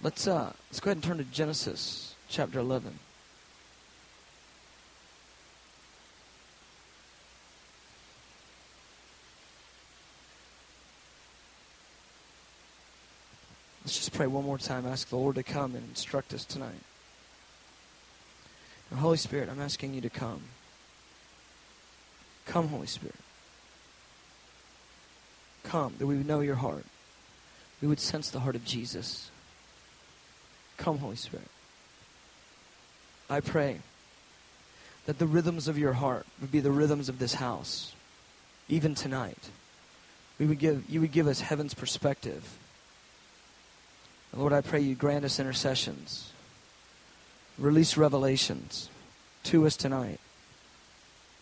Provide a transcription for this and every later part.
Let's uh, let's go ahead and turn to Genesis chapter 11. Let's just pray one more time. Ask the Lord to come and instruct us tonight. And Holy Spirit, I'm asking you to come. Come, Holy Spirit. Come, that we would know your heart. We would sense the heart of Jesus. Come, Holy Spirit. I pray that the rhythms of your heart would be the rhythms of this house, even tonight. We would give, you would give us heaven's perspective. And Lord, I pray you grant us intercessions, release revelations to us tonight.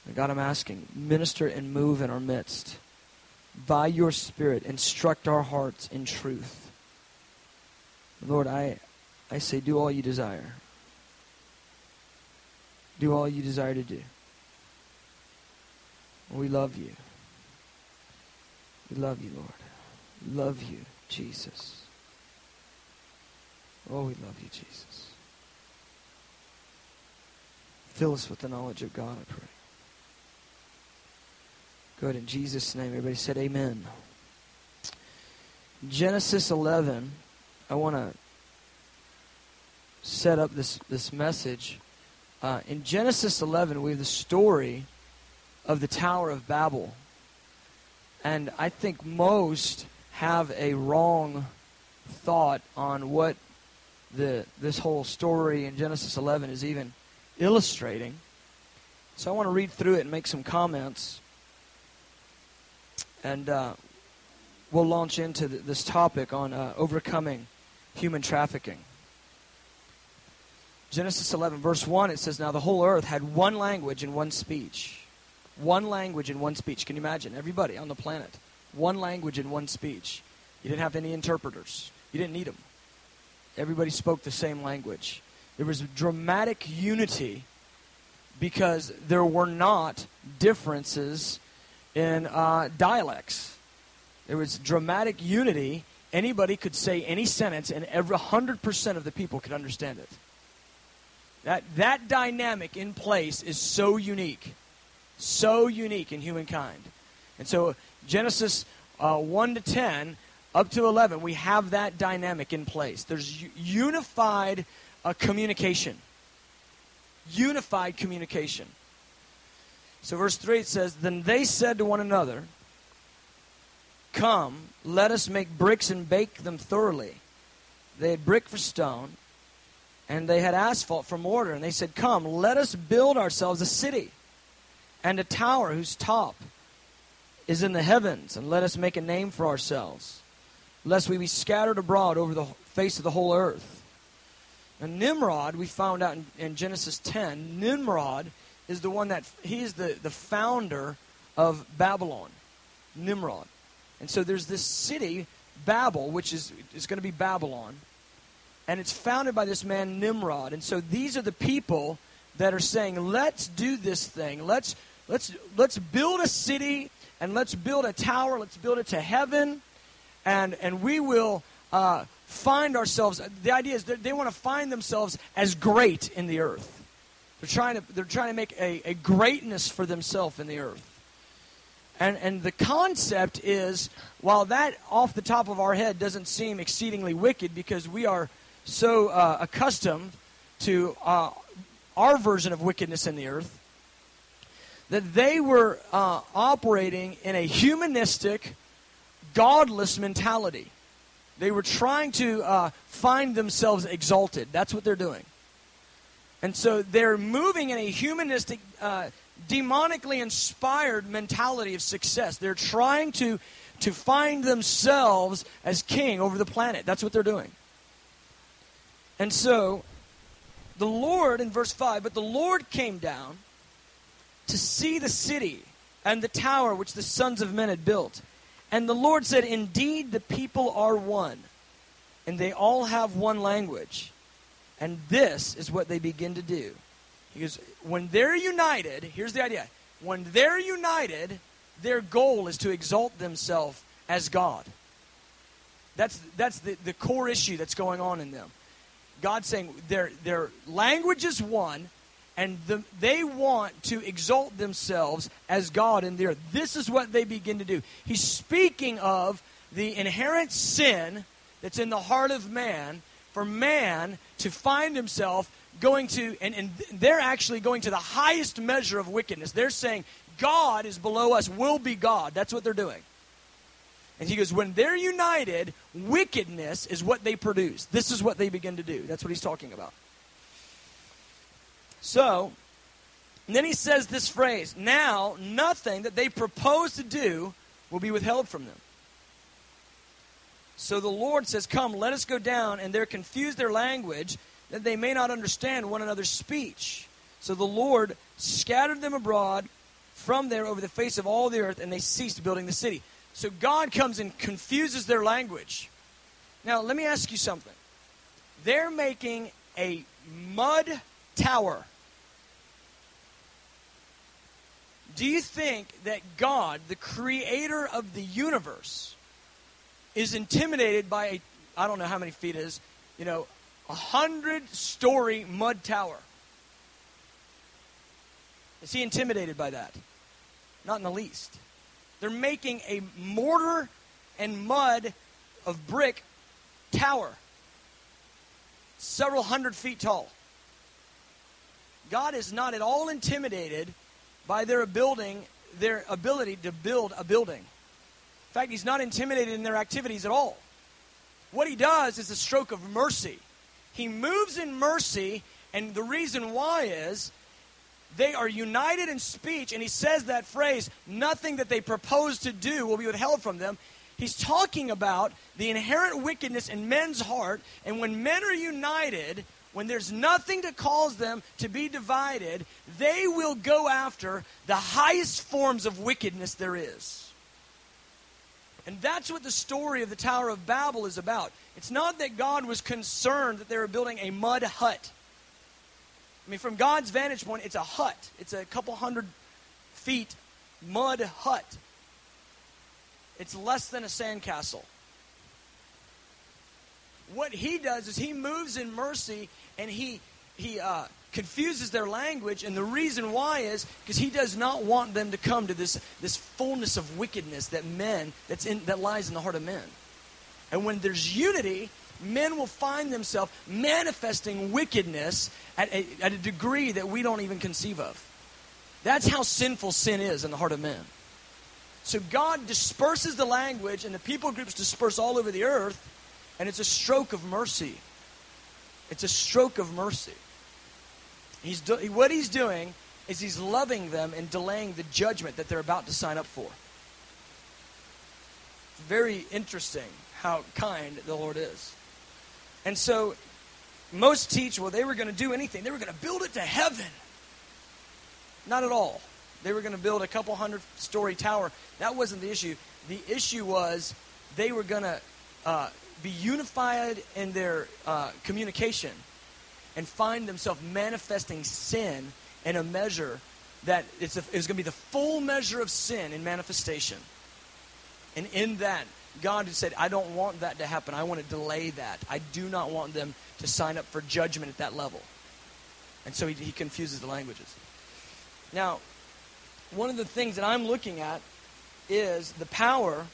And God, I'm asking, minister and move in our midst. By your Spirit, instruct our hearts in truth. Lord, I, I say, do all you desire. Do all you desire to do. We love you. We love you, Lord. We love you, Jesus. Oh, we love you, Jesus. Fill us with the knowledge of God, I pray. Good. In Jesus' name, everybody said amen. Genesis 11, I want to set up this, this message. Uh, in Genesis 11, we have the story of the Tower of Babel. And I think most have a wrong thought on what the, this whole story in Genesis 11 is even illustrating. So I want to read through it and make some comments. And uh, we'll launch into th- this topic on uh, overcoming human trafficking. Genesis 11, verse 1, it says, Now the whole earth had one language and one speech. One language and one speech. Can you imagine? Everybody on the planet. One language and one speech. You didn't have any interpreters, you didn't need them. Everybody spoke the same language. There was dramatic unity because there were not differences in uh, dialects. There was dramatic unity. Anybody could say any sentence, and every 100% of the people could understand it. That, that dynamic in place is so unique. So unique in humankind. And so, Genesis uh, 1 to 10, up to 11, we have that dynamic in place. There's unified uh, communication. Unified communication. So, verse 3 it says, Then they said to one another, Come, let us make bricks and bake them thoroughly. They had brick for stone, and they had asphalt for mortar. And they said, Come, let us build ourselves a city and a tower whose top is in the heavens, and let us make a name for ourselves, lest we be scattered abroad over the face of the whole earth. And Nimrod, we found out in, in Genesis 10, Nimrod is the one that, he is the, the founder of Babylon. Nimrod. And so there's this city, Babel, which is, is going to be Babylon. And it's founded by this man, Nimrod. And so these are the people that are saying, let's do this thing. Let's, let's, let's build a city and let's build a tower. Let's build it to heaven. And, and we will uh, find ourselves. The idea is they want to find themselves as great in the earth. They're trying to, they're trying to make a, a greatness for themselves in the earth. And, and the concept is, while that off the top of our head doesn't seem exceedingly wicked because we are so uh, accustomed to uh, our version of wickedness in the earth, that they were uh, operating in a humanistic, godless mentality. They were trying to uh, find themselves exalted. That's what they're doing. And so they're moving in a humanistic, uh, demonically inspired mentality of success. They're trying to, to find themselves as king over the planet. That's what they're doing. And so the Lord, in verse 5, but the Lord came down to see the city and the tower which the sons of men had built. And the Lord said, Indeed, the people are one, and they all have one language. And this is what they begin to do. He goes, When they're united, here's the idea. When they're united, their goal is to exalt themselves as God. That's, that's the, the core issue that's going on in them. God's saying their, their language is one, and the, they want to exalt themselves as God in the earth. This is what they begin to do. He's speaking of the inherent sin that's in the heart of man for man to find himself going to, and, and they're actually going to the highest measure of wickedness. They're saying, God is below us, will be God. That's what they're doing. And he goes, when they're united, wickedness is what they produce. This is what they begin to do. That's what he's talking about. So, then he says this phrase now, nothing that they propose to do will be withheld from them. So the Lord says, Come, let us go down, and they're confused their language, that they may not understand one another's speech. So the Lord scattered them abroad from there over the face of all the earth, and they ceased building the city. So God comes and confuses their language. Now, let me ask you something. They're making a mud tower. Do you think that God, the creator of the universe, is intimidated by a, I don't know how many feet is, you know, a hundred story mud tower? Is he intimidated by that? Not in the least. They're making a mortar and mud of brick tower, several hundred feet tall. God is not at all intimidated by their building, their ability to build a building. In fact, he's not intimidated in their activities at all. What he does is a stroke of mercy. He moves in mercy, and the reason why is they are united in speech, and he says that phrase, nothing that they propose to do will be withheld from them. He's talking about the inherent wickedness in men's heart, and when men are united, when there's nothing to cause them to be divided, they will go after the highest forms of wickedness there is. And that's what the story of the Tower of Babel is about. It's not that God was concerned that they were building a mud hut. I mean, from God's vantage point, it's a hut. It's a couple hundred feet mud hut. It's less than a sandcastle. What he does is he moves in mercy and he he uh, confuses their language, and the reason why is because he does not want them to come to this this fullness of wickedness that men that's in that lies in the heart of men. And when there's unity, men will find themselves manifesting wickedness at a, at a degree that we don't even conceive of. That's how sinful sin is in the heart of men. So God disperses the language, and the people groups disperse all over the earth, and it's a stroke of mercy. It's a stroke of mercy. He's do, what he's doing is he's loving them and delaying the judgment that they're about to sign up for. Very interesting how kind the Lord is. And so most teach, well, they were going to do anything. They were going to build it to heaven. Not at all. They were going to build a couple hundred story tower. That wasn't the issue. The issue was they were going to uh, be unified in their uh, communication and find themselves manifesting sin in a measure that it's a, it going to be the full measure of sin in manifestation. And in that, God said, I don't want that to happen. I want to delay that. I do not want them to sign up for judgment at that level. And so he, he confuses the languages. Now, one of the things that I'm looking at is the power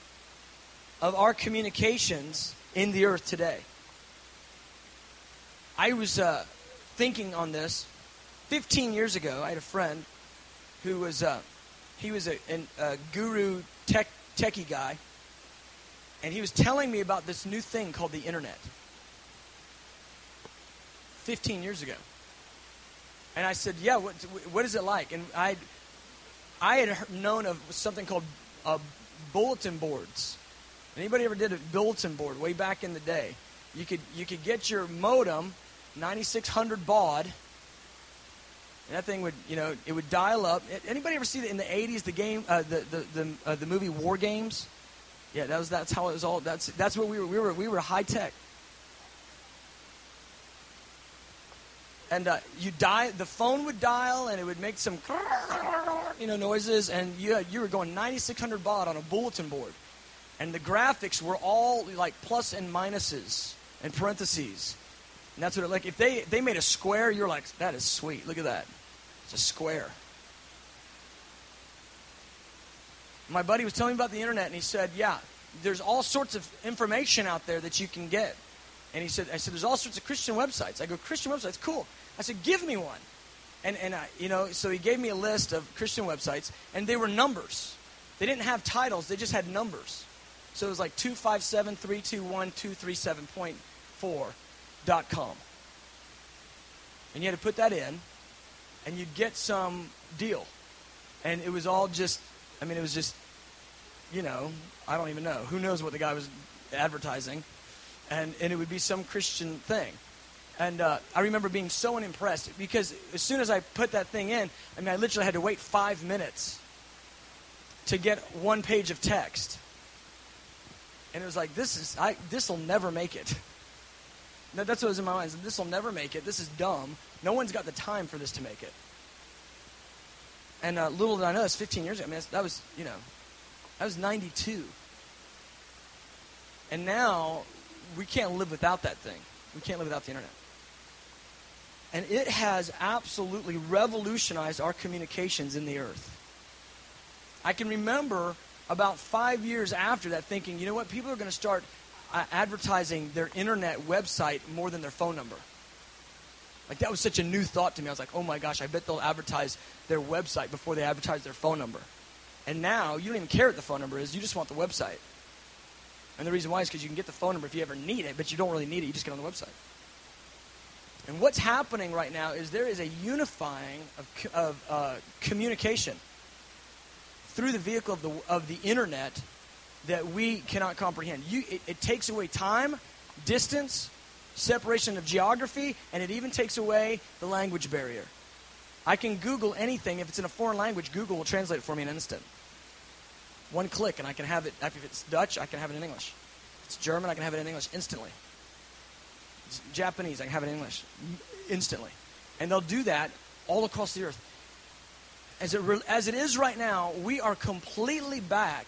of our communications in the earth today. I was uh, thinking on this 15 years ago. I had a friend who was uh, he was a, a guru tech techie guy and he was telling me about this new thing called the internet 15 years ago. And I said, Yeah, what, what is it like? And I, I had known of something called uh, bulletin boards. Anybody ever did a bulletin board way back in the day? You could, you could get your modem, 9600 baud, and that thing would, you know, it would dial up. Anybody ever see in the 80s, the game, uh, the, the, the, uh, the movie War Games? Yeah, that was that's how it was all. That's that's what we were. We were we were high tech. And uh, you die. The phone would dial, and it would make some, you know, noises, and you you were going 9600 baud on a bulletin board. And the graphics were all like plus and minuses and parentheses. And that's what it like if they they made a square, you're like, that is sweet. Look at that. It's a square. My buddy was telling me about the internet and he said, Yeah, there's all sorts of information out there that you can get. And he said, I said, there's all sorts of Christian websites. I go, Christian websites, cool. I said, give me one. And, and I, you know, so he gave me a list of Christian websites, and they were numbers. They didn't have titles, they just had numbers. So it was like 257 321 237.4.com. And you had to put that in, and you'd get some deal. And it was all just, I mean, it was just, you know, I don't even know. Who knows what the guy was advertising? And, and it would be some Christian thing. And uh, I remember being so unimpressed because as soon as I put that thing in, I mean, I literally had to wait five minutes to get one page of text. And it was like, this is, I, this will never make it. That, that's what was in my mind. This will never make it. This is dumb. No one's got the time for this to make it. And uh, little did I know, that's 15 years ago. I mean, that was, you know, that was 92. And now we can't live without that thing. We can't live without the internet. And it has absolutely revolutionized our communications in the earth. I can remember about five years after that thinking, you know what, people are going to start uh, advertising their internet website more than their phone number. Like that was such a new thought to me. I was like, oh my gosh, I bet they'll advertise their website before they advertise their phone number. And now you don't even care what the phone number is, you just want the website. And the reason why is because you can get the phone number if you ever need it, but you don't really need it. You just get on the website. And what's happening right now is there is a unifying of, of uh, communication through the vehicle of the, of the internet that we cannot comprehend. You, it, it takes away time, distance, separation of geography, and it even takes away the language barrier. I can Google anything. If it's in a foreign language, Google will translate it for me in an instant. One click, and I can have it. If it's Dutch, I can have it in English. If it's German, I can have it in English instantly. It's Japanese, I can have it in English instantly. And they'll do that all across the earth. As it, re- as it is right now, we are completely back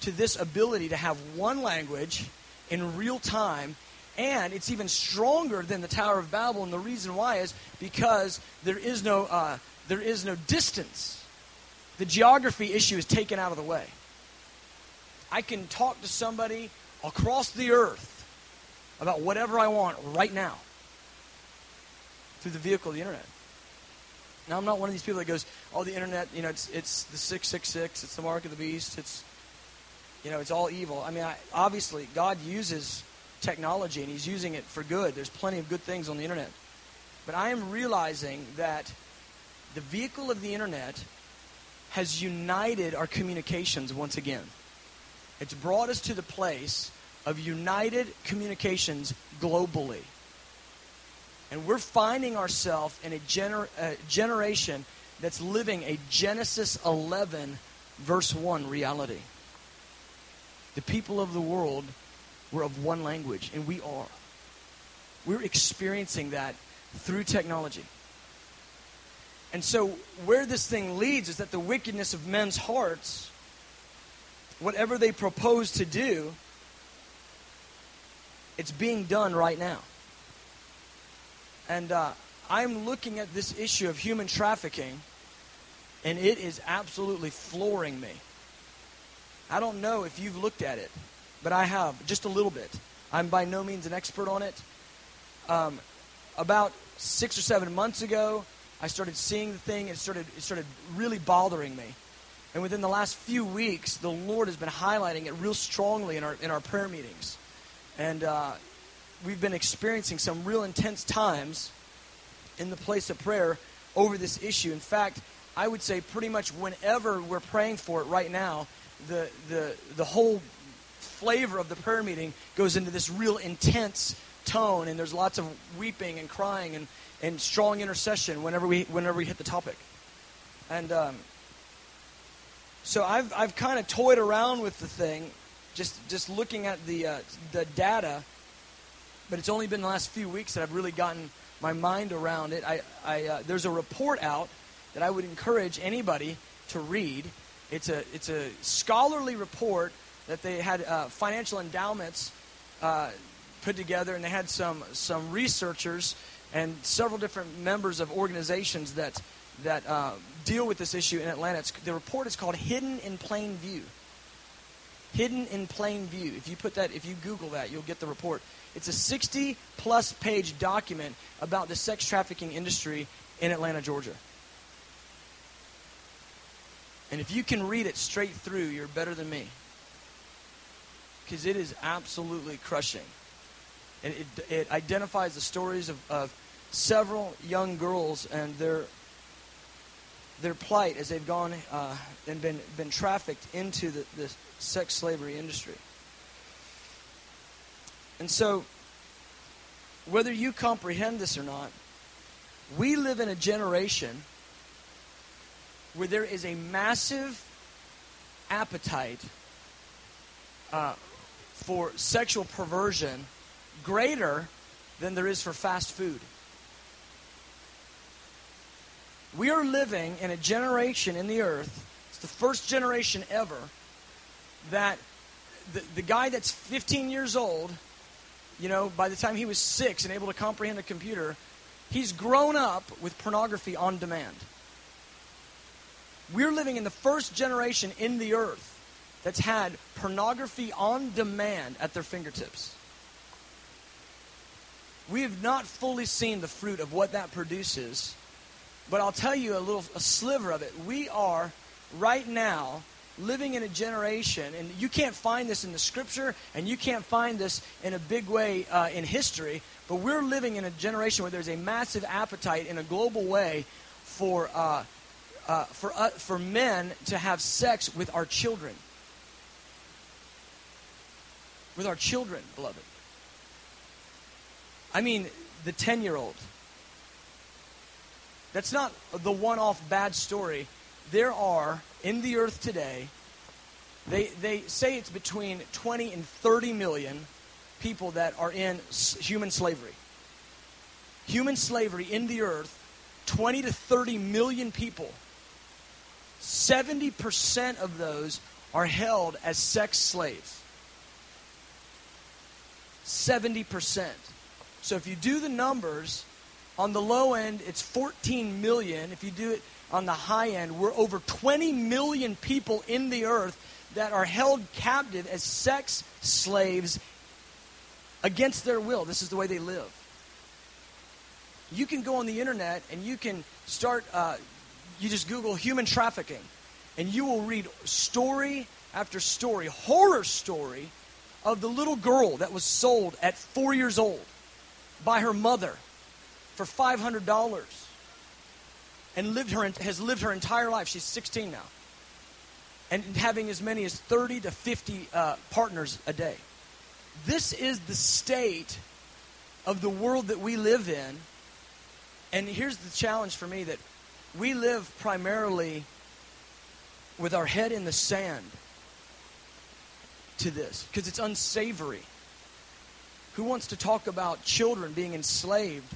to this ability to have one language in real time and it's even stronger than the Tower of Babel. And the reason why is because there is no, uh, there is no distance. The geography issue is taken out of the way. I can talk to somebody across the earth about whatever I want right now through the vehicle of the internet. Now, I'm not one of these people that goes, oh, the internet, you know, it's, it's the 666, it's the mark of the beast, it's, you know, it's all evil. I mean, I, obviously, God uses technology and he's using it for good. There's plenty of good things on the internet. But I am realizing that the vehicle of the internet has united our communications once again. It's brought us to the place of united communications globally. And we're finding ourselves in a, gener- a generation that's living a Genesis 11, verse 1 reality. The people of the world we're of one language, and we are. We're experiencing that through technology. And so, where this thing leads is that the wickedness of men's hearts, whatever they propose to do, it's being done right now. And uh, I'm looking at this issue of human trafficking, and it is absolutely flooring me. I don't know if you've looked at it but I have just a little bit. I'm by no means an expert on it. Um, about six or seven months ago, I started seeing the thing. It started, it started really bothering me. And within the last few weeks, the Lord has been highlighting it real strongly in our, in our prayer meetings. And uh, we've been experiencing some real intense times in the place of prayer over this issue. In fact, I would say pretty much whenever we're praying for it right now, the, the, the whole flavor of the prayer meeting goes into this real intense tone, and there's lots of weeping and crying and, and strong intercession whenever we whenever we hit the topic. And um, so I've I've kind of toyed around with the thing, just just looking at the uh, the data, but it's only been the last few weeks that I've really gotten my mind around it. I, I uh, there's a report out that I would encourage anybody to read. It's a it's a scholarly report that they had uh, financial endowments uh, put together, and they had some some researchers and several different members of organizations that that uh, deal with this issue in Atlanta. It's, the report is called "Hidden in Plain View." Hidden in Plain View. If you put that, if you Google that, you'll get the report. It's a 60 plus page document about the sex trafficking industry in Atlanta, Georgia. And if you can read it straight through, you're better than me. Because it is absolutely crushing. And it, it identifies the stories of, of several young girls and their their plight as they've gone uh, and been, been trafficked into the, the sex slavery industry. And so, whether you comprehend this or not, we live in a generation where there is a massive appetite uh, for sexual perversion greater than there is for fast food. We are living in a generation in the earth, it's the first generation ever, that the, the guy that's 15 years old, you know, by the time he was six and able to comprehend a computer, he's grown up with pornography on demand. We're living in the first generation in the earth that's had pornography on demand at their fingertips. We have not fully seen the fruit of what that produces, but I'll tell you a little a sliver of it. We are right now living in a generation, and you can't find this in the scripture, and you can't find this in a big way uh, in history, but we're living in a generation where there's a massive appetite in a global way for uh, uh, for, uh, for men to have sex with our children. With our children, beloved. I mean, the 10 year old. That's not the one off bad story. There are, in the earth today, they, they say it's between 20 and 30 million people that are in human slavery. Human slavery in the earth, 20 to 30 million people 70% of those are held as sex slaves. 70%. So if you do the numbers, on the low end, it's 14 million. If you do it on the high end, we're over 20 million people in the earth that are held captive as sex slaves against their will. This is the way they live. You can go on the internet and you can start uh, you just Google human trafficking, and you will read story after story, horror story, of the little girl that was sold at four years old by her mother for $500 and lived her, has lived her entire life. She's 16 now. And having as many as 30 to 50 uh, partners a day. This is the state of the world that we live in. And here's the challenge for me that we live primarily with our head in the sand to this because it's unsavory. Who wants to talk about children being enslaved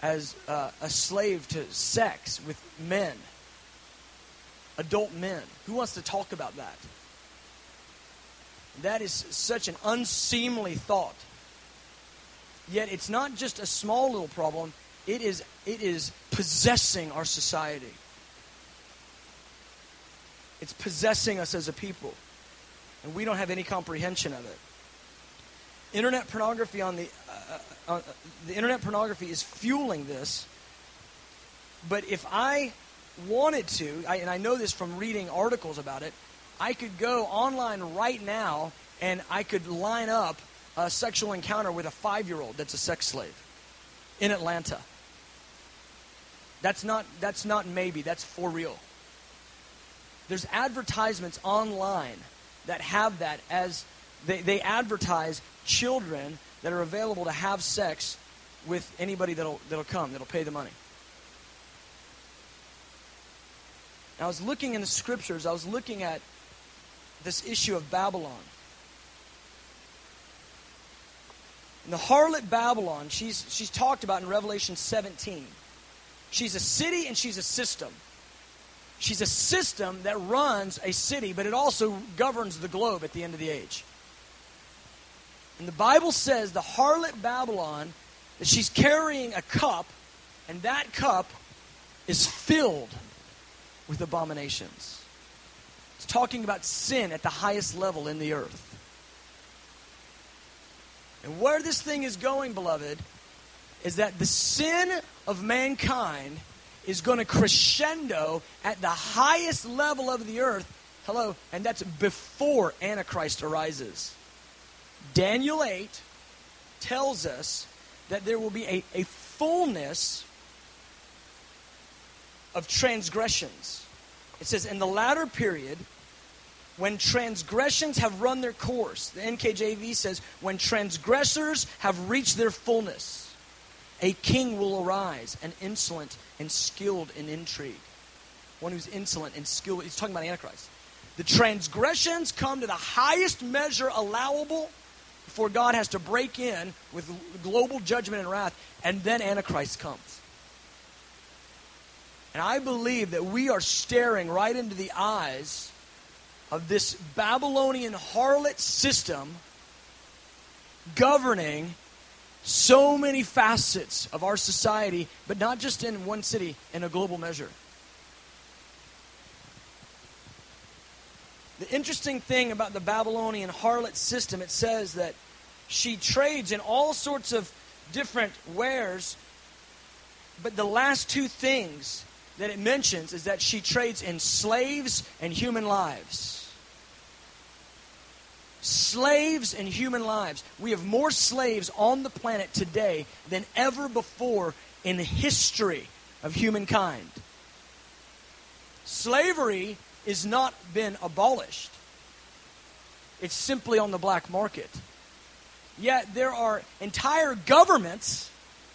as uh, a slave to sex with men, adult men? Who wants to talk about that? That is such an unseemly thought. Yet it's not just a small little problem, it is, it is possessing our society. It's possessing us as a people. And we don't have any comprehension of it. Internet pornography on the uh, uh, uh, the internet pornography is fueling this. But if I wanted to, I, and I know this from reading articles about it, I could go online right now and I could line up a sexual encounter with a five year old that's a sex slave in Atlanta. That's not, that's not maybe, that's for real. There's advertisements online that have that as they, they advertise children that are available to have sex with anybody that'll, that'll come, that'll pay the money. I was looking in the scriptures, I was looking at this issue of Babylon. And the harlot Babylon, she's, she's talked about in Revelation 17. She's a city and she's a system. She's a system that runs a city, but it also governs the globe at the end of the age. And the Bible says the harlot Babylon, that she's carrying a cup, and that cup is filled with abominations. It's talking about sin at the highest level in the earth. And where this thing is going, beloved, is that the sin of mankind is going to crescendo at the highest level of the earth. Hello, and that's before Antichrist arises. Daniel 8 tells us that there will be a, a fullness of transgressions. It says, in the latter period, when transgressions have run their course, the NKJV says, when transgressors have reached their fullness, a king will arise, an insolent and skilled in intrigue. One who's insolent and skilled. He's talking about Antichrist. The transgressions come to the highest measure allowable before God has to break in with global judgment and wrath, and then Antichrist comes. And I believe that we are staring right into the eyes of this Babylonian harlot system governing so many facets of our society, but not just in one city, in a global measure. The interesting thing about the Babylonian harlot system, it says that she trades in all sorts of different wares, but the last two things that it mentions is that she trades in slaves and human lives. Slaves and human lives. We have more slaves on the planet today than ever before in the history of humankind. Slavery is not been abolished. It's simply on the black market. Yet there are entire governments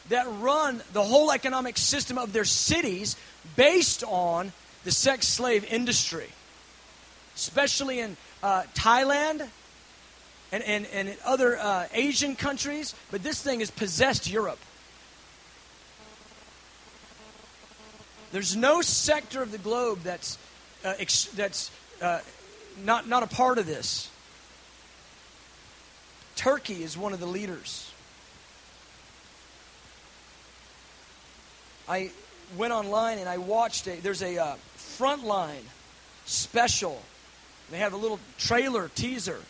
that run the whole economic system of their cities based on the sex slave industry, especially in uh, Thailand and, and, and other uh, Asian countries. But this thing has possessed Europe. There's no sector of the globe that's, uh, ex- that's uh, not, not a part of this. Turkey is one of the leaders. I went online and I watched a there's a uh, frontline special. They have a little trailer teaser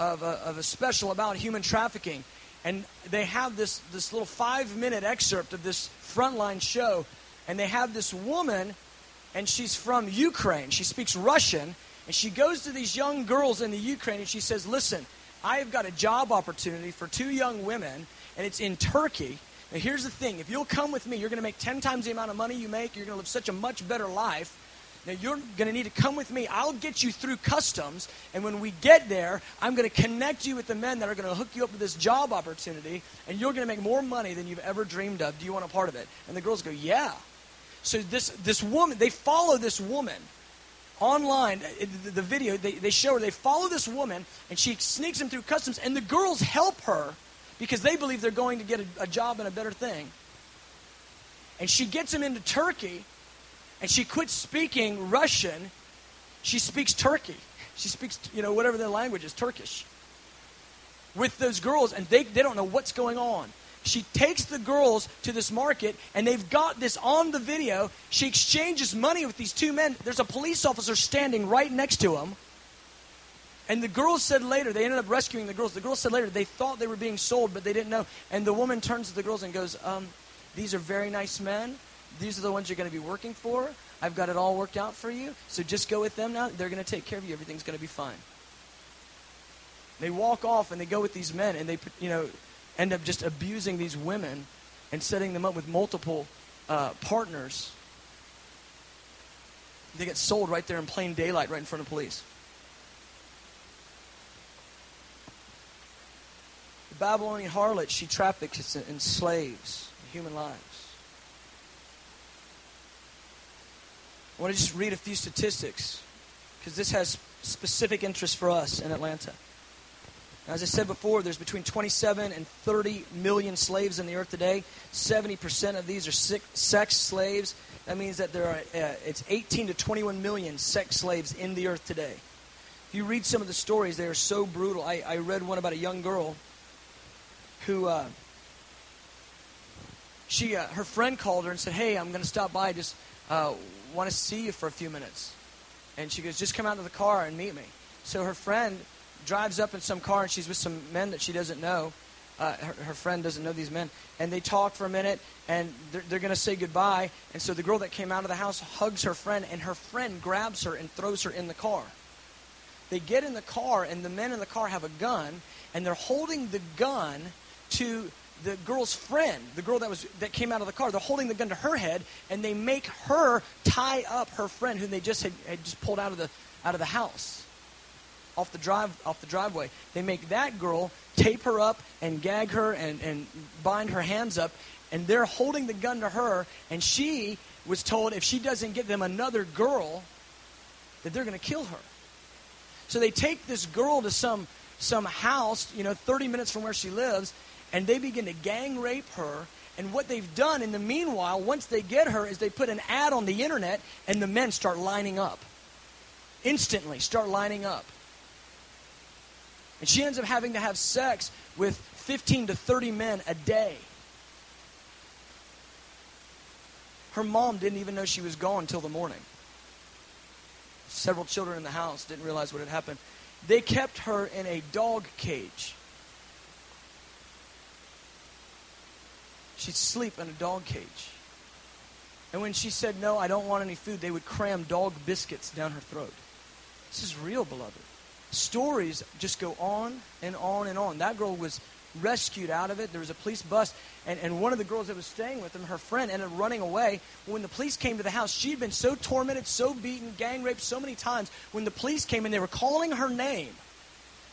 of a, of a special about human trafficking, and they have this this little five minute excerpt of this frontline show, and they have this woman, and she's from Ukraine. She speaks Russian, and she goes to these young girls in the Ukraine, and she says, "Listen, I have got a job opportunity for two young women, and it's in Turkey." Now, here's the thing if you'll come with me, you're going to make 10 times the amount of money you make. You're going to live such a much better life. Now, you're going to need to come with me. I'll get you through customs. And when we get there, I'm going to connect you with the men that are going to hook you up with this job opportunity. And you're going to make more money than you've ever dreamed of. Do you want a part of it? And the girls go, Yeah. So this, this woman, they follow this woman online, the video, they, they show her, they follow this woman, and she sneaks them through customs, and the girls help her because they believe they're going to get a, a job and a better thing. And she gets him into Turkey, and she quits speaking Russian. She speaks Turkey. She speaks, you know, whatever their language is, Turkish. With those girls, and they, they don't know what's going on. She takes the girls to this market, and they've got this on the video. She exchanges money with these two men. There's a police officer standing right next to him. And the girls said later, they ended up rescuing the girls. The girls said later they thought they were being sold, but they didn't know. And the woman turns to the girls and goes, um, These are very nice men. These are the ones you're going to be working for. I've got it all worked out for you. So just go with them now. They're going to take care of you. Everything's going to be fine. They walk off and they go with these men and they, you know, end up just abusing these women and setting them up with multiple uh, partners. They get sold right there in plain daylight, right in front of police. The Babylonian harlot, she traffics in slaves, human lives. I want to just read a few statistics because this has specific interest for us in Atlanta. As I said before, there's between 27 and 30 million slaves in the earth today. 70% of these are sex slaves. that means that there are uh, it's 18 to 21 million sex slaves in the earth today. If you read some of the stories, they are so brutal. I, I read one about a young girl who uh, she uh, her friend called her and said, "Hey, I'm going to stop by. Just uh, want to see you for a few minutes." And she goes, "Just come out to the car and meet me." So her friend drives up in some car and she's with some men that she doesn't know. Uh, her, her, friend doesn't know these men. And they talk for a minute and they're, they're going to say goodbye. And so the girl that came out of the house hugs her friend and her friend grabs her and throws her in the car. They get in the car and the men in the car have a gun and they're holding the gun to the girl's friend, the girl that was that came out of the car. They're holding the gun to her head, and they make her tie up her friend, whom they just had, had just pulled out of the out of the house, off the drive off the driveway. They make that girl tape her up and gag her and, and bind her hands up, and they're holding the gun to her, and she was told if she doesn't get them another girl, that they're going to kill her. So they take this girl to some some house, you know, 30 minutes from where she lives, and they begin to gang rape her. And what they've done in the meanwhile, once they get her, is they put an ad on the internet and the men start lining up. Instantly start lining up. And she ends up having to have sex with 15 to 30 men a day. Her mom didn't even know she was gone until the morning. Several children in the house didn't realize what had happened. They kept her in a dog cage. she'd sleep in a dog cage. And when she said, No, I don't want any food, they would cram dog biscuits down her throat. This is real, beloved. Stories just go on and on and on. That girl was rescued out of it. There was a police bus, and, and one of the girls that was staying with them, her friend, ended up running away. When the police came to the house, she had been so tormented, so beaten, gang raped so many times. When the police came and they were calling her name,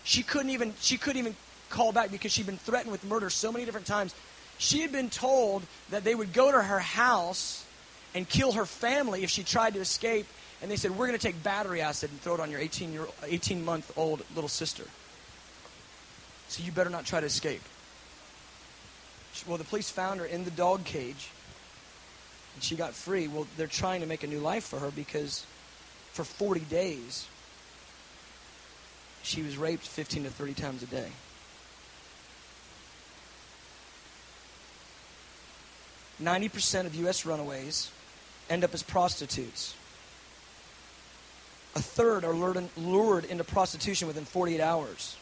she couldn't even she couldn't even call back because she'd been threatened with murder so many different times she had been told that they would go to her house and kill her family if she tried to escape. And they said, We're going to take battery acid and throw it on your 18, year, 18 month old little sister. So you better not try to escape. Well, the police found her in the dog cage and she got free. Well, they're trying to make a new life for her because for 40 days she was raped 15 to 30 times a day. 90% of U.S. runaways end up as prostitutes. A third are lured into prostitution within 48 hours.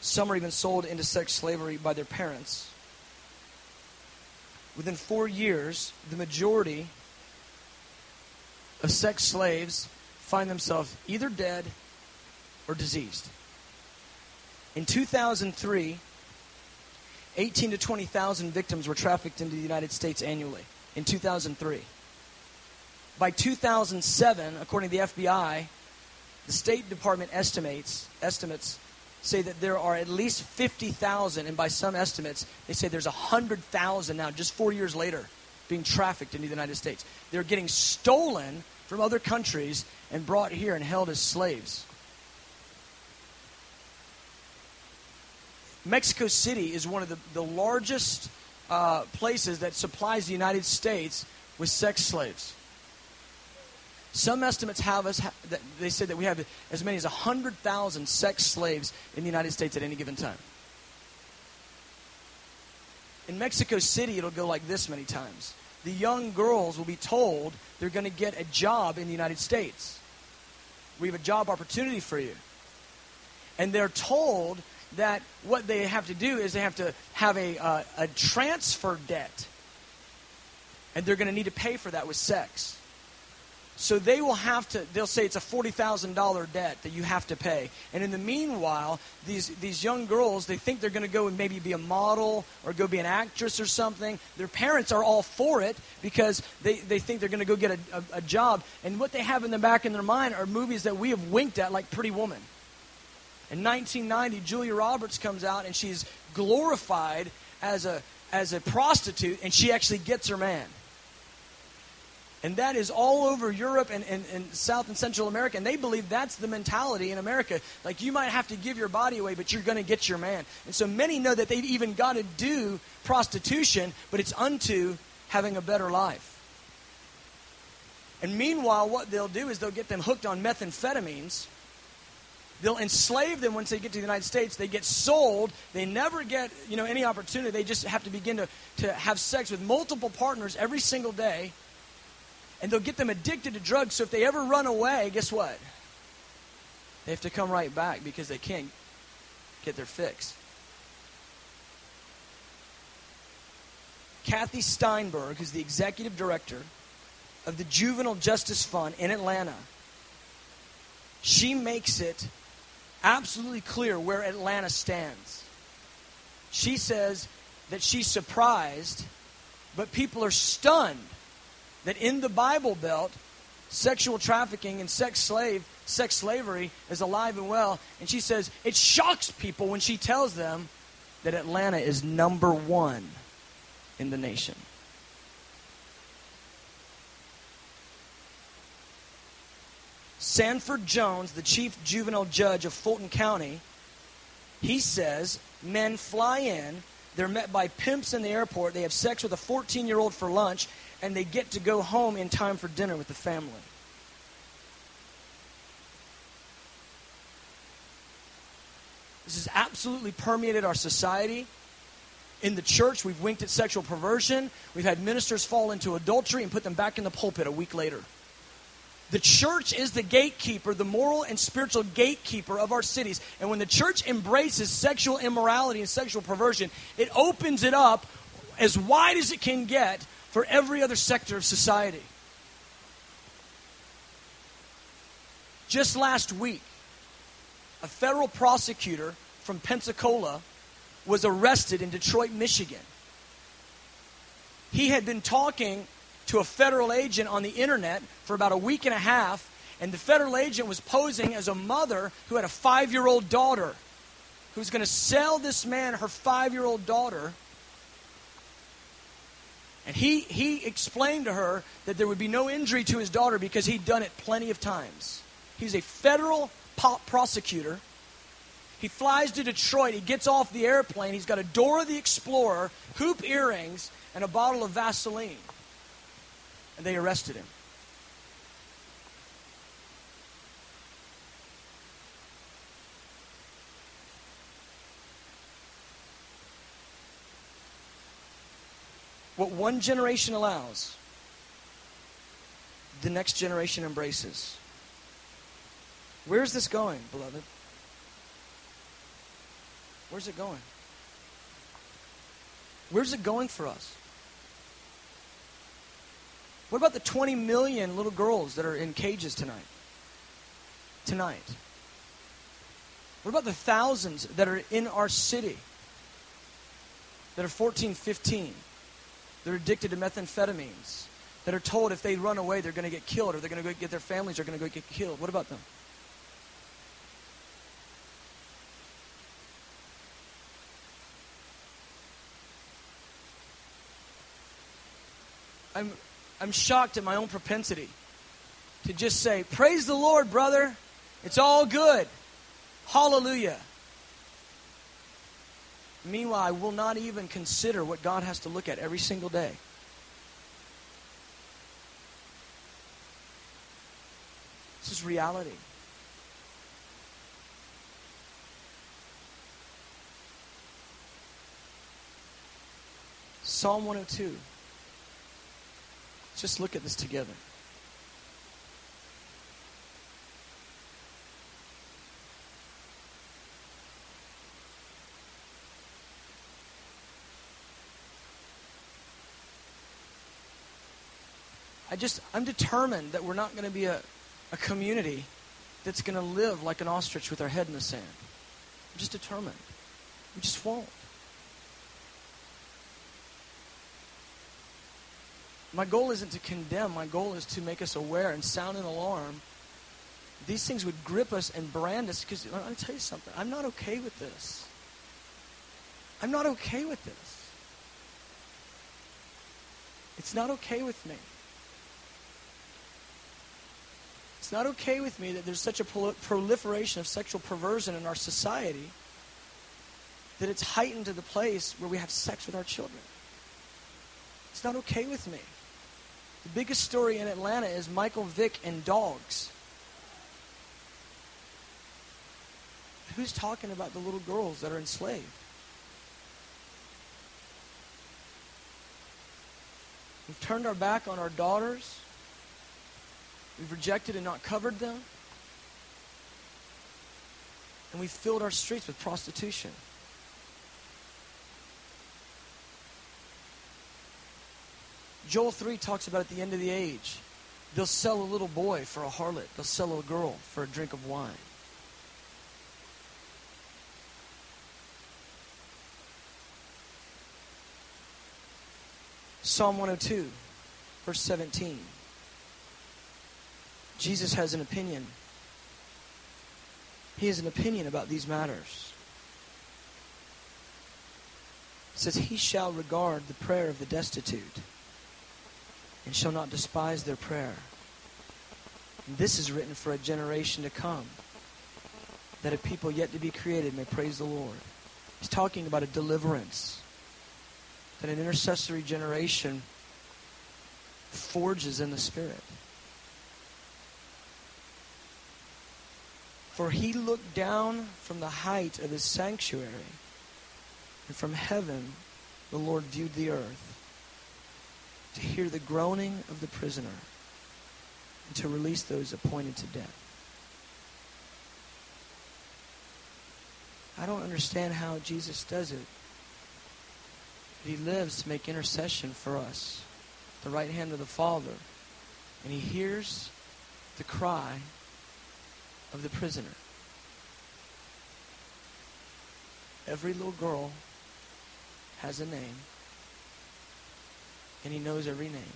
Some are even sold into sex slavery by their parents. Within four years, the majority of sex slaves find themselves either dead or diseased. In 2003, 18 to 20,000 victims were trafficked into the United States annually in 2003. By 2007, according to the FBI, the State Department estimates estimates say that there are at least 50,000, and by some estimates, they say there's 100,000 now, just four years later, being trafficked into the United States. They're getting stolen from other countries and brought here and held as slaves. Mexico City is one of the, the largest uh, places that supplies the United States with sex slaves. Some estimates have us, they say that we have as many as 100,000 sex slaves in the United States at any given time. In Mexico City, it'll go like this many times. The young girls will be told they're going to get a job in the United States. We have a job opportunity for you. And they're told that what they have to do is they have to have a, uh, a transfer debt. And they're going to need to pay for that with sex. So they will have to, they'll say it's a $40,000 debt that you have to pay. And in the meanwhile, these, these young girls, they think they're going to go and maybe be a model or go be an actress or something. Their parents are all for it because they, they think they're going to go get a, a, a job. And what they have in the back in their mind are movies that we have winked at, like Pretty Woman. In 1990, Julia Roberts comes out and she's glorified as a, as a prostitute, and she actually gets her man. And that is all over Europe and, and, and, South and Central America. And they believe that's the mentality in America. Like, you might have to give your body away, but you're going to get your man. And so many know that they've even got to do prostitution, but it's unto having a better life. And meanwhile, what they'll do is they'll get them hooked on methamphetamines. They'll enslave them once they get to the United States. They get sold. They never get you know any opportunity. They just have to begin to, to have sex with multiple partners every single day. And they'll get them addicted to drugs. So if they ever run away, guess what? They have to come right back because they can't get their fix. Kathy Steinberg, who's the executive director of the Juvenile Justice Fund in Atlanta, she makes it absolutely clear where Atlanta stands. She says that she's surprised, but people are stunned that in the Bible Belt, sexual trafficking and sex slave sex slavery is alive and well. And she says it shocks people when she tells them that Atlanta is number one in the nation. Sanford Jones, the chief juvenile judge of Fulton County, he says men fly in, they're met by pimps in the airport, they have sex with a 14 year old for lunch, and they get to go home in time for dinner with the family. This has absolutely permeated our society. In the church, we've winked at sexual perversion. We've had ministers fall into adultery and put them back in the pulpit a week later. The church is the gatekeeper, the moral and spiritual gatekeeper of our cities. And when the church embraces sexual immorality and sexual perversion, it opens it up as wide as it can get for every other sector of society. Just last week, a federal prosecutor from Pensacola was arrested in Detroit, Michigan. He had been talking to a federal agent on the internet for about a week and a half, and the federal agent was posing as a mother who had a five year old daughter who was going to sell this man her five year old daughter. And he, he explained to her that there would be no injury to his daughter because he'd done it plenty of times. He's a federal prosecutor. He flies to Detroit. He gets off the airplane. He's got a Dora the Explorer, hoop earrings, and a bottle of Vaseline. And they arrested him. What one generation allows, the next generation embraces. Where's this going, beloved? Where's it going? Where's it going for us? What about the 20 million little girls that are in cages tonight? Tonight. What about the thousands that are in our city that are 14, 15, that are addicted to methamphetamines, that are told if they run away they're going to get killed or they're going to get their families are going to go get killed? What about them? I'm, I'm shocked at my own propensity to just say, Praise the Lord, brother. It's all good. Hallelujah. Meanwhile, I will not even consider what God has to look at every single day. This is reality. Psalm 102. Just look at this together. I just, I'm determined that we're not going to be a, a community that's going to live like an ostrich with our head in the sand. I'm just determined. We just won't. My goal isn't to condemn, my goal is to make us aware and sound an alarm. These things would grip us and brand us because me tell you something. I'm not okay with this. I'm not okay with this. It's not okay with me. It's not okay with me that there's such a proliferation of sexual perversion in our society that it's heightened to the place where we have sex with our children. It's not okay with me. The biggest story in Atlanta is Michael Vick and dogs. Who's talking about the little girls that are enslaved? We've turned our back on our daughters. We've rejected and not covered them. And we've filled our streets with prostitution. Joel 3 talks about at the end of the age, they'll sell a little boy for a harlot, they'll sell a girl for a drink of wine. Psalm 102, verse 17. Jesus has an opinion. He has an opinion about these matters. It says, He shall regard the prayer of the destitute and shall not despise their prayer. And this is written for a generation to come, that a people yet to be created may praise the Lord. He's talking about a deliverance, that an intercessory generation forges in the Spirit. For he looked down from the height of his sanctuary, and from heaven the Lord viewed the earth to hear the groaning of the prisoner and to release those appointed to death. I don't understand how Jesus does it. But he lives to make intercession for us, the right hand of the Father. And he hears the cry of the prisoner. Every little girl has a name and he knows every name.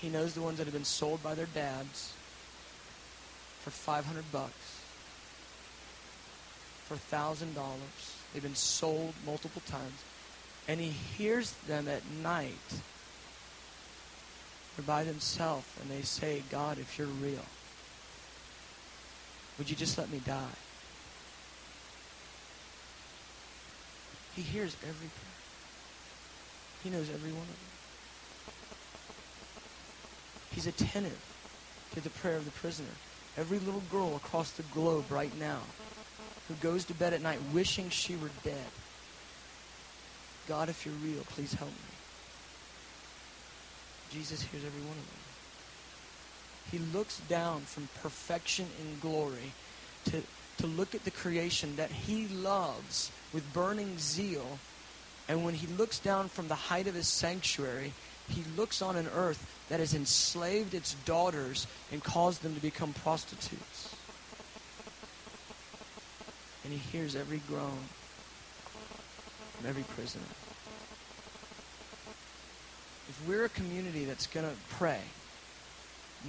He knows the ones that have been sold by their dads for 500 bucks, for $1,000. They've been sold multiple times. And he hears them at night. They're by themselves and they say, God, if you're real, would you just let me die? He hears every prayer. He knows every one of them. He's attentive to the prayer of the prisoner. Every little girl across the globe right now who goes to bed at night wishing she were dead. God, if you're real, please help me. Jesus hears every one of them. He looks down from perfection in glory to, to look at the creation that he loves with burning zeal and when he looks down from the height of his sanctuary, he looks on an earth that has enslaved its daughters and caused them to become prostitutes. And he hears every groan from every prisoner. If we're a community that's going to pray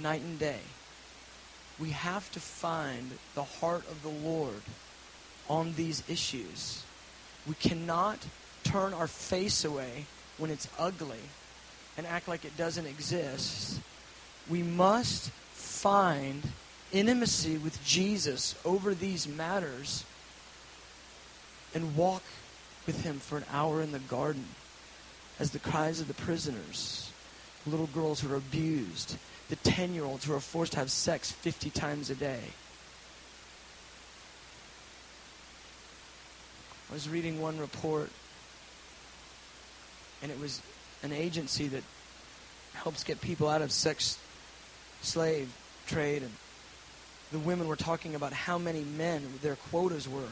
night and day, we have to find the heart of the Lord on these issues. We cannot turn our face away when it's ugly and act like it doesn't exist. We must find intimacy with Jesus over these matters and walk with him for an hour in the garden as the cries of the prisoners, little girls who are abused, the 10 year olds who are forced to have sex 50 times a day. I was reading one report and it was an agency that helps get people out of sex slave trade and the women were talking about how many men their quotas were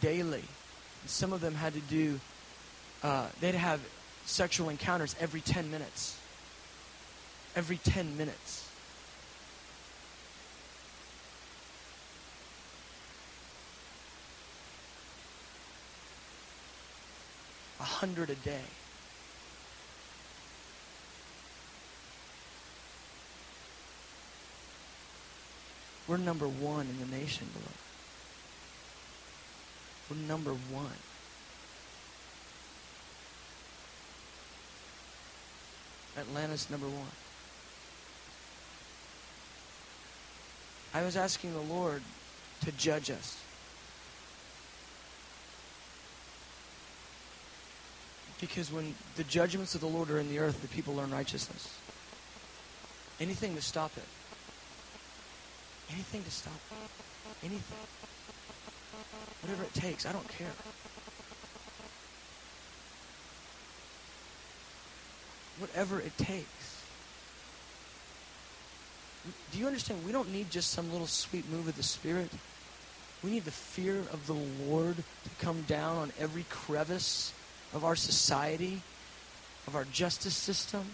daily and some of them had to do uh, they'd have sexual encounters every 10 minutes every 10 minutes A hundred a day. We're number one in the nation, beloved. We're number one. Atlanta's number one. I was asking the Lord to judge us. Because when the judgments of the Lord are in the earth, the people learn righteousness. Anything to stop it. Anything to stop it. Anything. Whatever it takes. I don't care. Whatever it takes. Do you understand? We don't need just some little sweet move of the Spirit. We need the fear of the Lord to come down on every crevice of our society, of our justice system,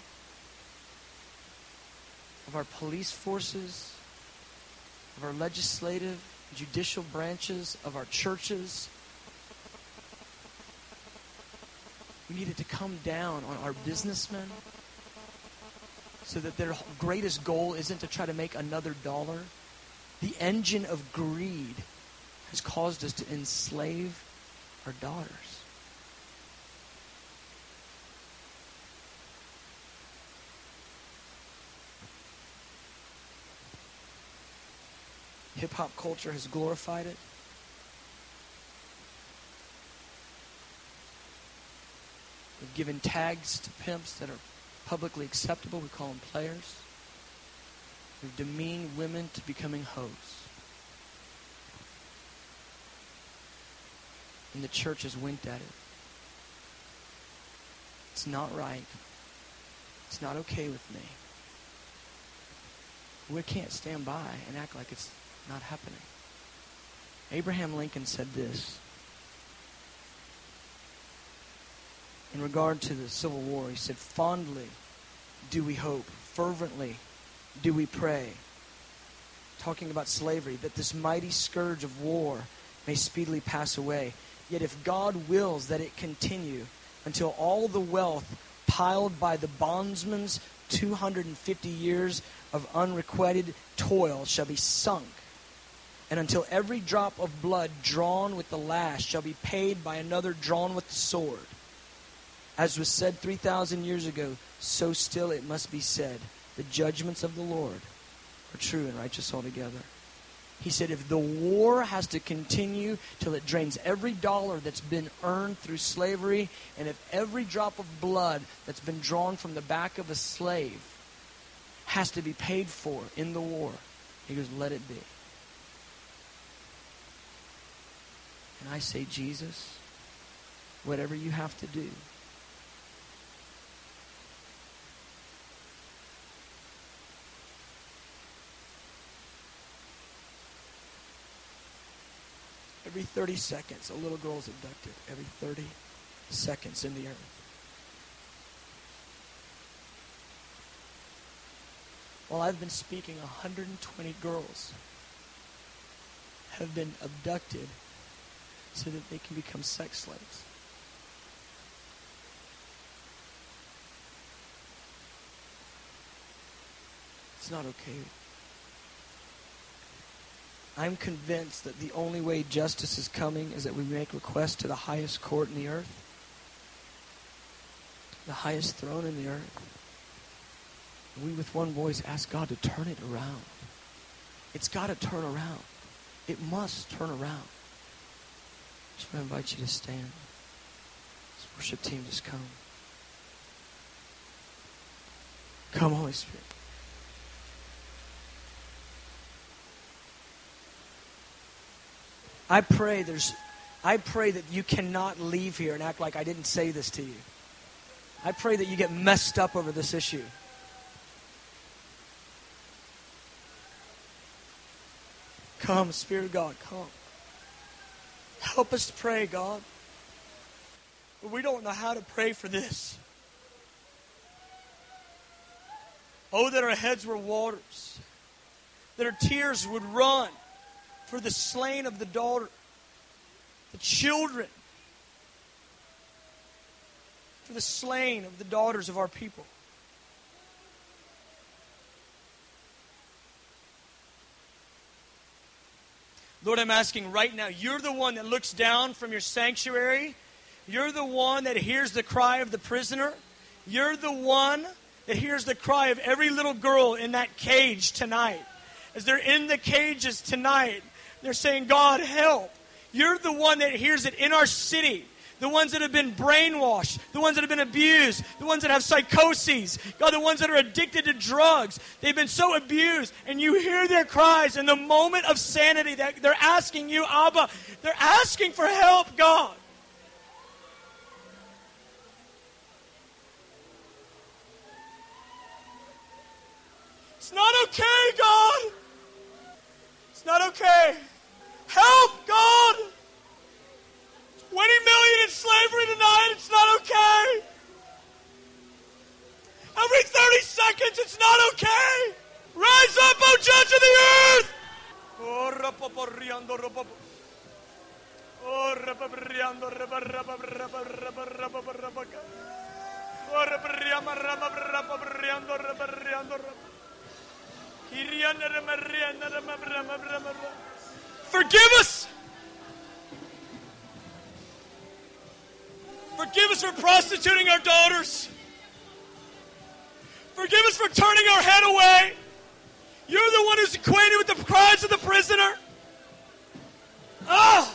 of our police forces, of our legislative, judicial branches, of our churches. We need it to come down on our businessmen so that their greatest goal isn't to try to make another dollar. The engine of greed has caused us to enslave our daughters. Hip hop culture has glorified it. We've given tags to pimps that are publicly acceptable. We call them players. We've demeaned women to becoming hoes. And the church has winked at it. It's not right. It's not okay with me. We can't stand by and act like it's not happening. Abraham Lincoln said this in regard to the Civil War. He said, Fondly do we hope, fervently do we pray. Talking about slavery, that this mighty scourge of war may speedily pass away Yet if God wills that it continue until all the wealth piled by the bondsman's 250 years of unrequited toil shall be sunk, and until every drop of blood drawn with the lash shall be paid by another drawn with the sword. As was said 3,000 years ago, so still it must be said the judgments of the Lord are true and righteous altogether. He said, if the war has to continue till it drains every dollar that's been earned through slavery, and if every drop of blood that's been drawn from the back of a slave has to be paid for in the war, he goes, let it be. And I say, Jesus, whatever you have to do, Every 30 seconds, a little girl is abducted. Every 30 seconds in the earth. While I've been speaking, 120 girls have been abducted so that they can become sex slaves. It's not okay. I'm convinced that the only way justice is coming is that we make request to the highest court in the earth, the highest throne in the earth. And we, with one voice, ask God to turn it around. It's got to turn around. It must turn around. Just want to invite you to stand. This worship team just come. Come, Holy Spirit. I pray there's I pray that you cannot leave here and act like I didn't say this to you. I pray that you get messed up over this issue. Come, Spirit of God, come. Help us to pray, God. But we don't know how to pray for this. Oh, that our heads were waters, that our tears would run for the slain of the daughter, the children, for the slain of the daughters of our people. Lord, I'm asking right now, you're the one that looks down from your sanctuary. You're the one that hears the cry of the prisoner. You're the one that hears the cry of every little girl in that cage tonight. As they're in the cages tonight, they're saying, God, help. You're the one that hears it in our city the ones that have been brainwashed, the ones that have been abused, the ones that have psychoses, God, the ones that are addicted to drugs. They've been so abused, and you hear their cries in the moment of sanity that they're asking you, Abba, they're asking for help, God. It's not okay, God. It's not okay. Help, God. 20 million in slavery tonight. It's not okay. Every 30 seconds, it's not okay. Rise up, O judge of the earth. Forgive us. Forgive us for prostituting our daughters. Forgive us for turning our head away. You're the one who's acquainted with the cries of the prisoner. Ah!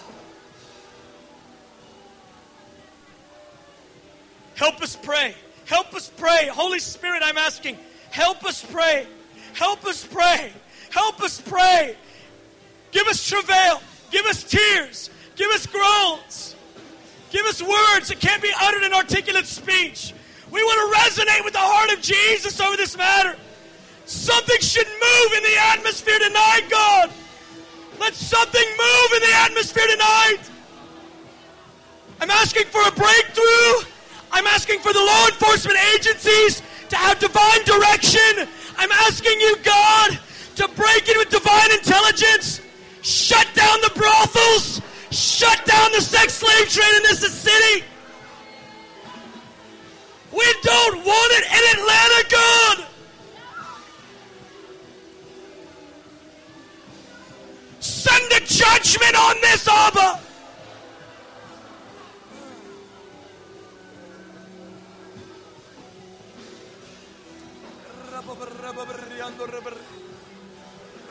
Help us pray. Help us pray. Holy Spirit, I'm asking, help us pray. Help us pray. Help us pray. Give us travail. Give us tears. Give us groans. Give us words that can't be uttered in articulate speech. We want to resonate with the heart of Jesus over this matter. Something should move in the atmosphere tonight, God. Let something move in the atmosphere tonight. I'm asking for a breakthrough. I'm asking for the law enforcement agencies to have divine direction. I'm asking you, God, to break in with divine intelligence. Shut down the brothels. Shut down the sex slave trade in this city. We don't want it in Atlanta, God. Send a judgment on this, Abba.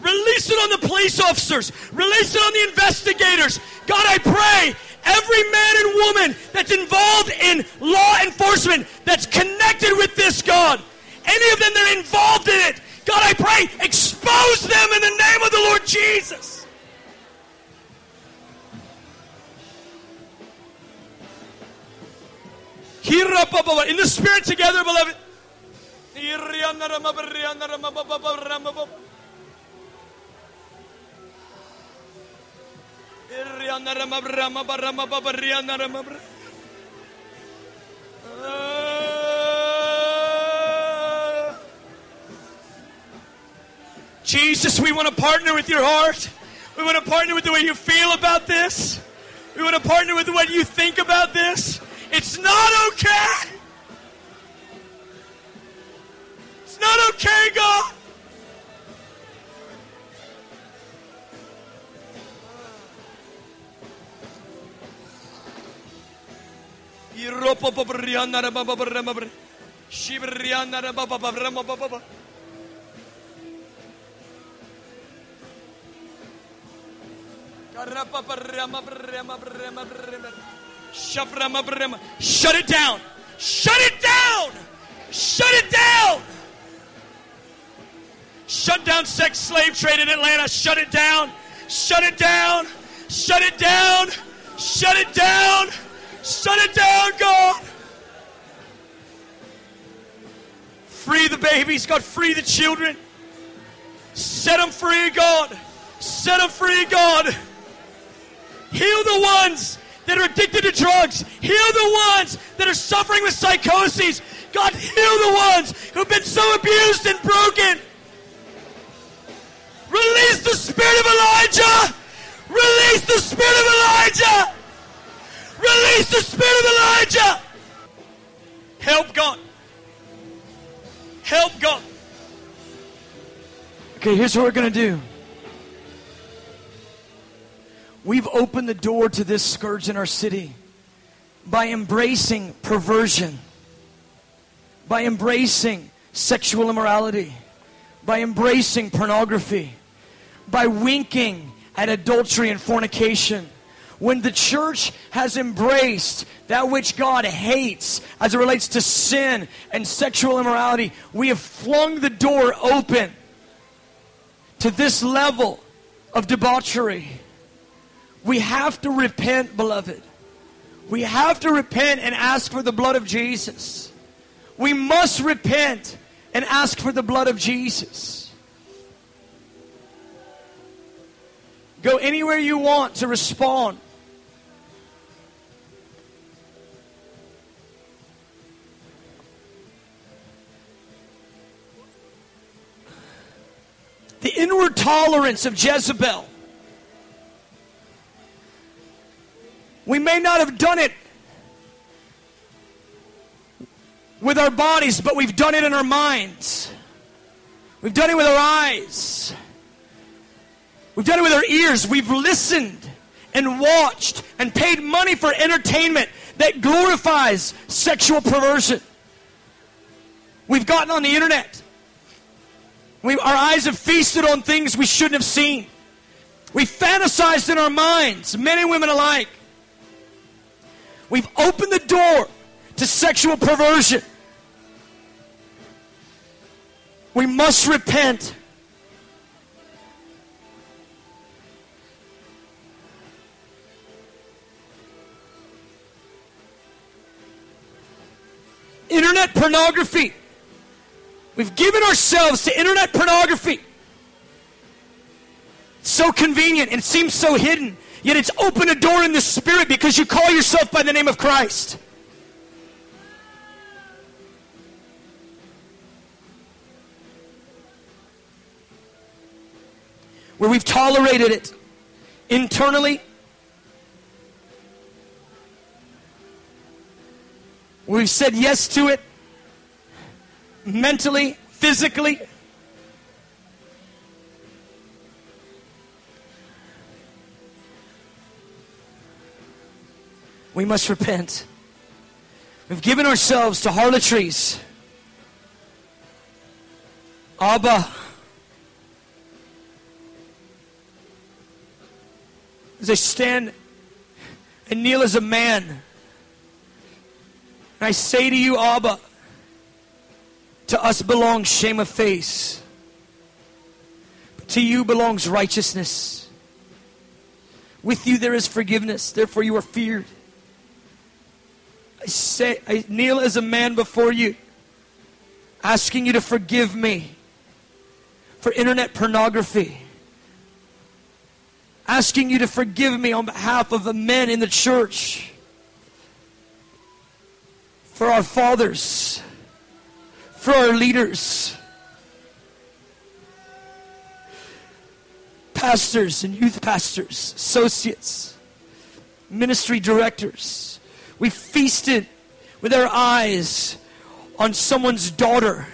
Release it on the police officers. Release it on the investigators. God, I pray every man and woman that's involved in law enforcement that's connected with this, God, any of them that are involved in it, God, I pray, expose them in the name of the Lord Jesus. In the spirit together, beloved. Jesus, we want to partner with your heart. We want to partner with the way you feel about this. We want to partner with what you think about this. It's not okay. It's not okay, God. Shut it down. Shut it down. Shut it down. Shut down sex slave trade in Atlanta. Shut it down. Shut it down. Shut it down. Shut it down. Shut it down, God. Free the babies, God. Free the children. Set them free, God. Set them free, God. Heal the ones that are addicted to drugs. Heal the ones that are suffering with psychoses. God, heal the ones who've been so abused and broken. Release the spirit of Elijah. Release the spirit of Elijah. Release the spirit of Elijah. Help God. Help God. Okay, here's what we're going to do. We've opened the door to this scourge in our city by embracing perversion, by embracing sexual immorality, by embracing pornography, by winking at adultery and fornication. When the church has embraced that which God hates as it relates to sin and sexual immorality, we have flung the door open to this level of debauchery. We have to repent, beloved. We have to repent and ask for the blood of Jesus. We must repent and ask for the blood of Jesus. Go anywhere you want to respond. The inward tolerance of Jezebel We may not have done it with our bodies, but we've done it in our minds. We've done it with our eyes. We've done it with our ears. We've listened and watched and paid money for entertainment that glorifies sexual perversion. We've gotten on the internet. We, our eyes have feasted on things we shouldn't have seen. We fantasized in our minds, men and women alike. We've opened the door to sexual perversion. We must repent. Internet pornography. We've given ourselves to internet pornography. It's so convenient and it seems so hidden. Yet it's opened a door in the spirit because you call yourself by the name of Christ. Where we've tolerated it internally, we've said yes to it mentally, physically. we must repent. We've given ourselves to harlotries. Abba. As I stand and kneel as a man, and I say to you, Abba, to us belongs shame of face, but to you belongs righteousness. With you there is forgiveness, therefore you are feared. I say, I kneel as a man before you, asking you to forgive me for internet pornography. Asking you to forgive me on behalf of the men in the church. For our fathers. For our leaders. Pastors and youth pastors, associates, ministry directors we feasted with our eyes on someone's daughter.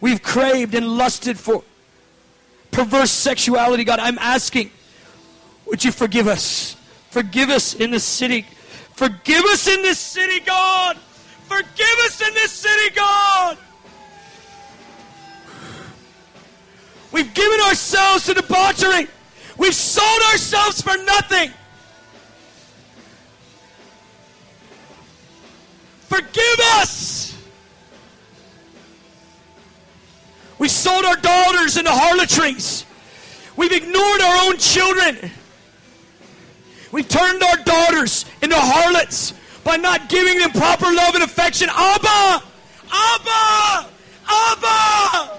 We've craved and lusted for perverse sexuality. God, I'm asking, would you forgive us? Forgive us in this city. Forgive us in this city, God. Forgive us in this city, God. We've given ourselves to debauchery. We've sold ourselves for nothing. Forgive us. We sold our daughters into harlotries. We've ignored our own children. We've turned our daughters into harlots by not giving them proper love and affection. Abba! Abba! Abba!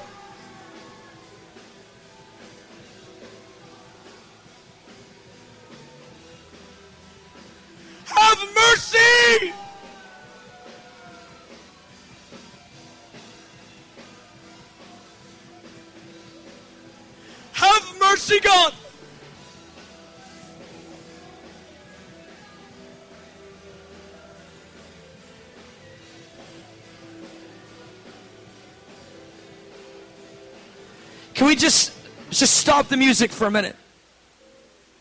Have mercy! Have mercy, God. Can we just just stop the music for a minute?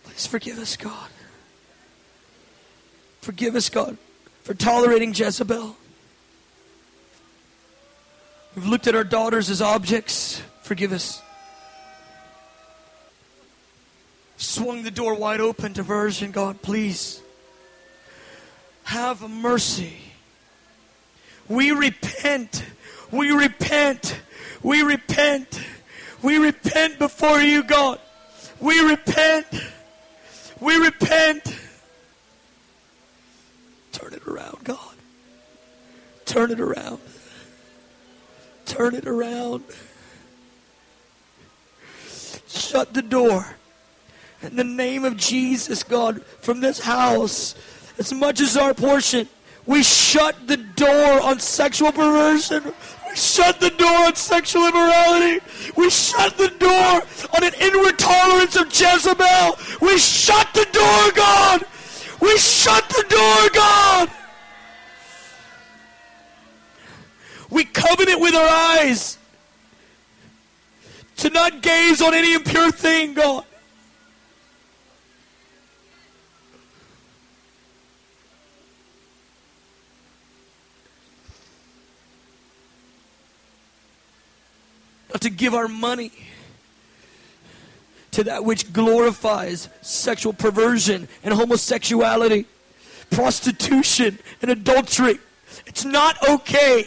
Please forgive us, God. Forgive us, God, for tolerating Jezebel. We've looked at our daughters as objects. Forgive us. Swung the door wide open to version, God, please. Have mercy. We repent. We repent. We repent. We repent before you, God. We repent. We repent. Turn it around, God. Turn it around. Turn it around. Shut the door. In the name of Jesus, God, from this house, as much as our portion, we shut the door on sexual perversion. We shut the door on sexual immorality. We shut the door on an inward tolerance of Jezebel. We shut the door, God. We shut the door, God. We covenant with our eyes to not gaze on any impure thing, God. To give our money to that which glorifies sexual perversion and homosexuality, prostitution and adultery. It's not okay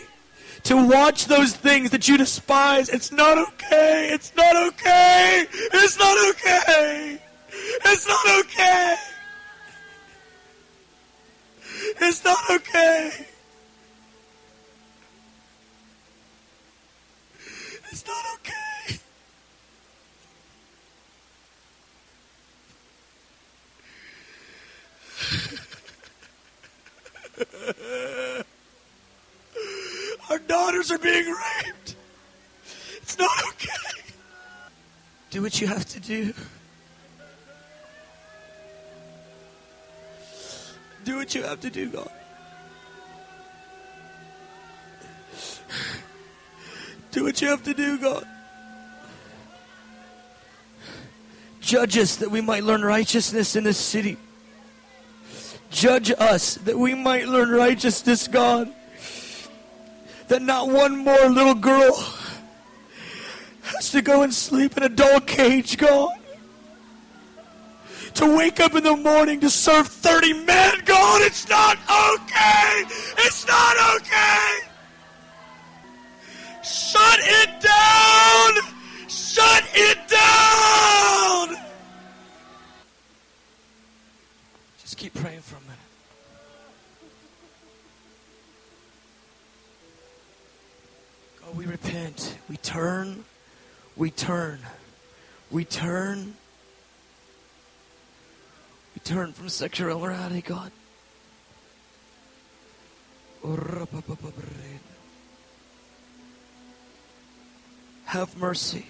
to watch those things that you despise. It's not okay. It's not okay. It's not okay. It's not okay. It's not okay. It's not okay. Our daughters are being raped. It's not okay. Do what you have to do. Do what you have to do, God. Do what you have to do, God. Judge us that we might learn righteousness in this city. Judge us that we might learn righteousness, God that not one more little girl has to go and sleep in a dog cage, God. To wake up in the morning to serve 30 men, God, it's not okay. It's not okay. Shut it down. Shut it down. Just keep praying for a minute. Oh, we repent. We turn. We turn. We turn. We turn from sexual immorality, God. Oh, Have mercy.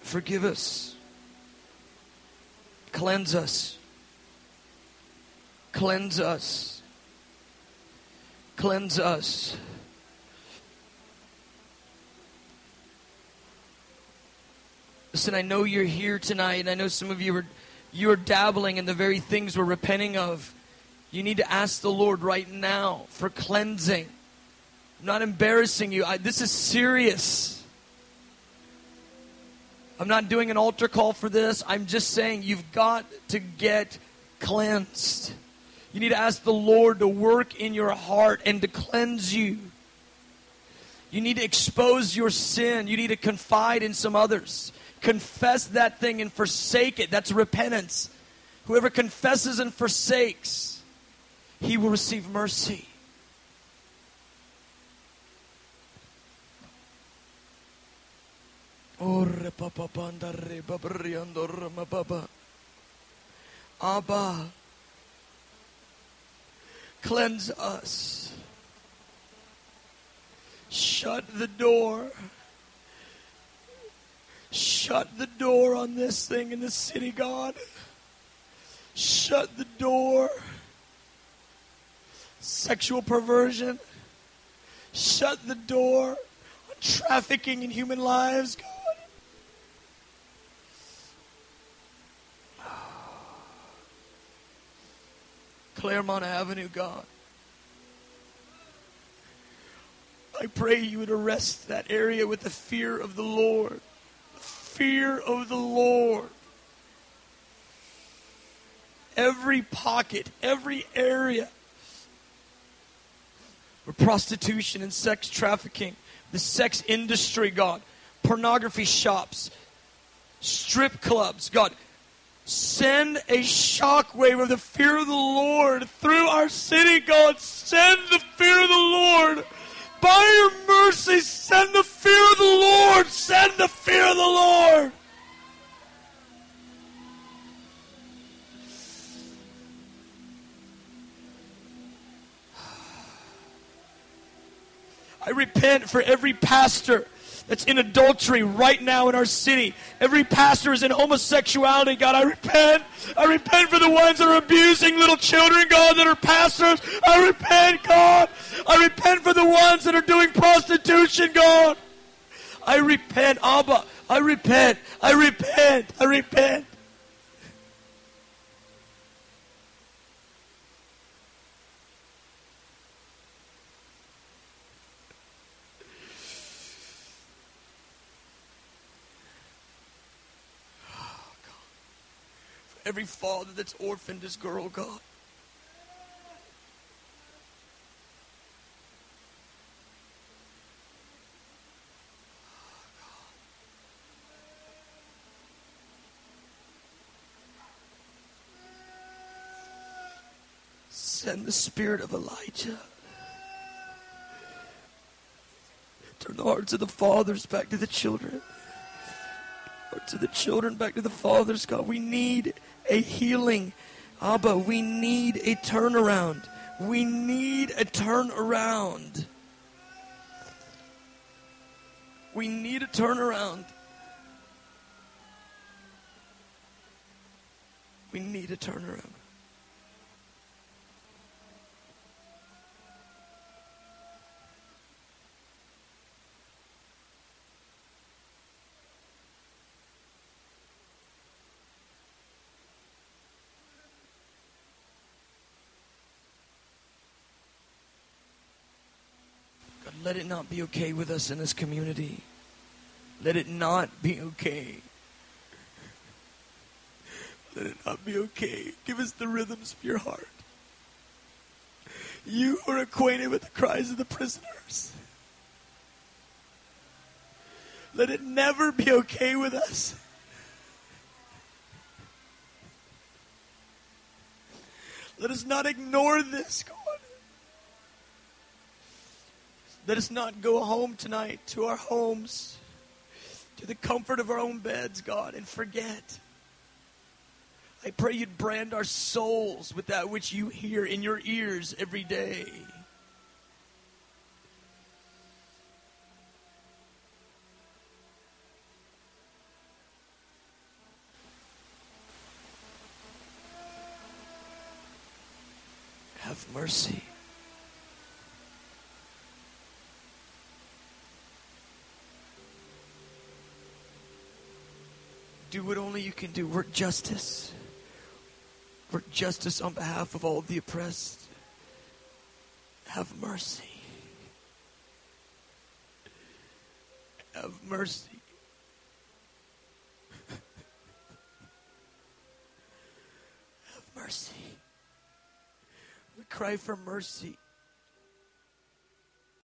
Forgive us. Cleanse us. Cleanse us. Cleanse us. Listen, I know you're here tonight, and I know some of you are you're dabbling in the very things we're repenting of. You need to ask the Lord right now for cleansing. I'm not embarrassing you. I, this is serious. I'm not doing an altar call for this. I'm just saying you've got to get cleansed. You need to ask the Lord to work in your heart and to cleanse you. You need to expose your sin. You need to confide in some others. Confess that thing and forsake it. That's repentance. Whoever confesses and forsakes, he will receive mercy. Abba, cleanse us. Shut the door. Shut the door on this thing in the city, God. Shut the door. Sexual perversion. Shut the door on trafficking in human lives, God. Claremont Avenue, God. I pray you would arrest that area with the fear of the Lord. Fear of the Lord. Every pocket, every area where prostitution and sex trafficking, the sex industry, God, pornography shops, strip clubs, God, send a shockwave of the fear of the Lord through our city, God. Send the fear of the Lord by your mercy, send the fear of the Lord. Send the fear of the Lord. I repent for every pastor that's in adultery right now in our city. Every pastor is in homosexuality, God. I repent. I repent for the ones that are abusing little children, God, that are pastors. I repent, God. I repent for the ones that are doing prostitution, God. I repent, Abba. I repent. I repent. I repent. Every father that's orphaned his girl, God. Send the spirit of Elijah. Turn the hearts of the fathers back to the children. Hearts of the children back to the fathers, God. We need a healing. Abba, we need a turnaround. We need a turnaround. We need a turnaround. We need a turnaround. Let it not be okay with us in this community. Let it not be okay. Let it not be okay. Give us the rhythms of your heart. You are acquainted with the cries of the prisoners. Let it never be okay with us. Let us not ignore this, God. Let us not go home tonight to our homes, to the comfort of our own beds, God, and forget. I pray you'd brand our souls with that which you hear in your ears every day. Have mercy. Do what only you can do. Work justice. Work justice on behalf of all the oppressed. Have mercy. Have mercy. Have mercy. We cry for mercy.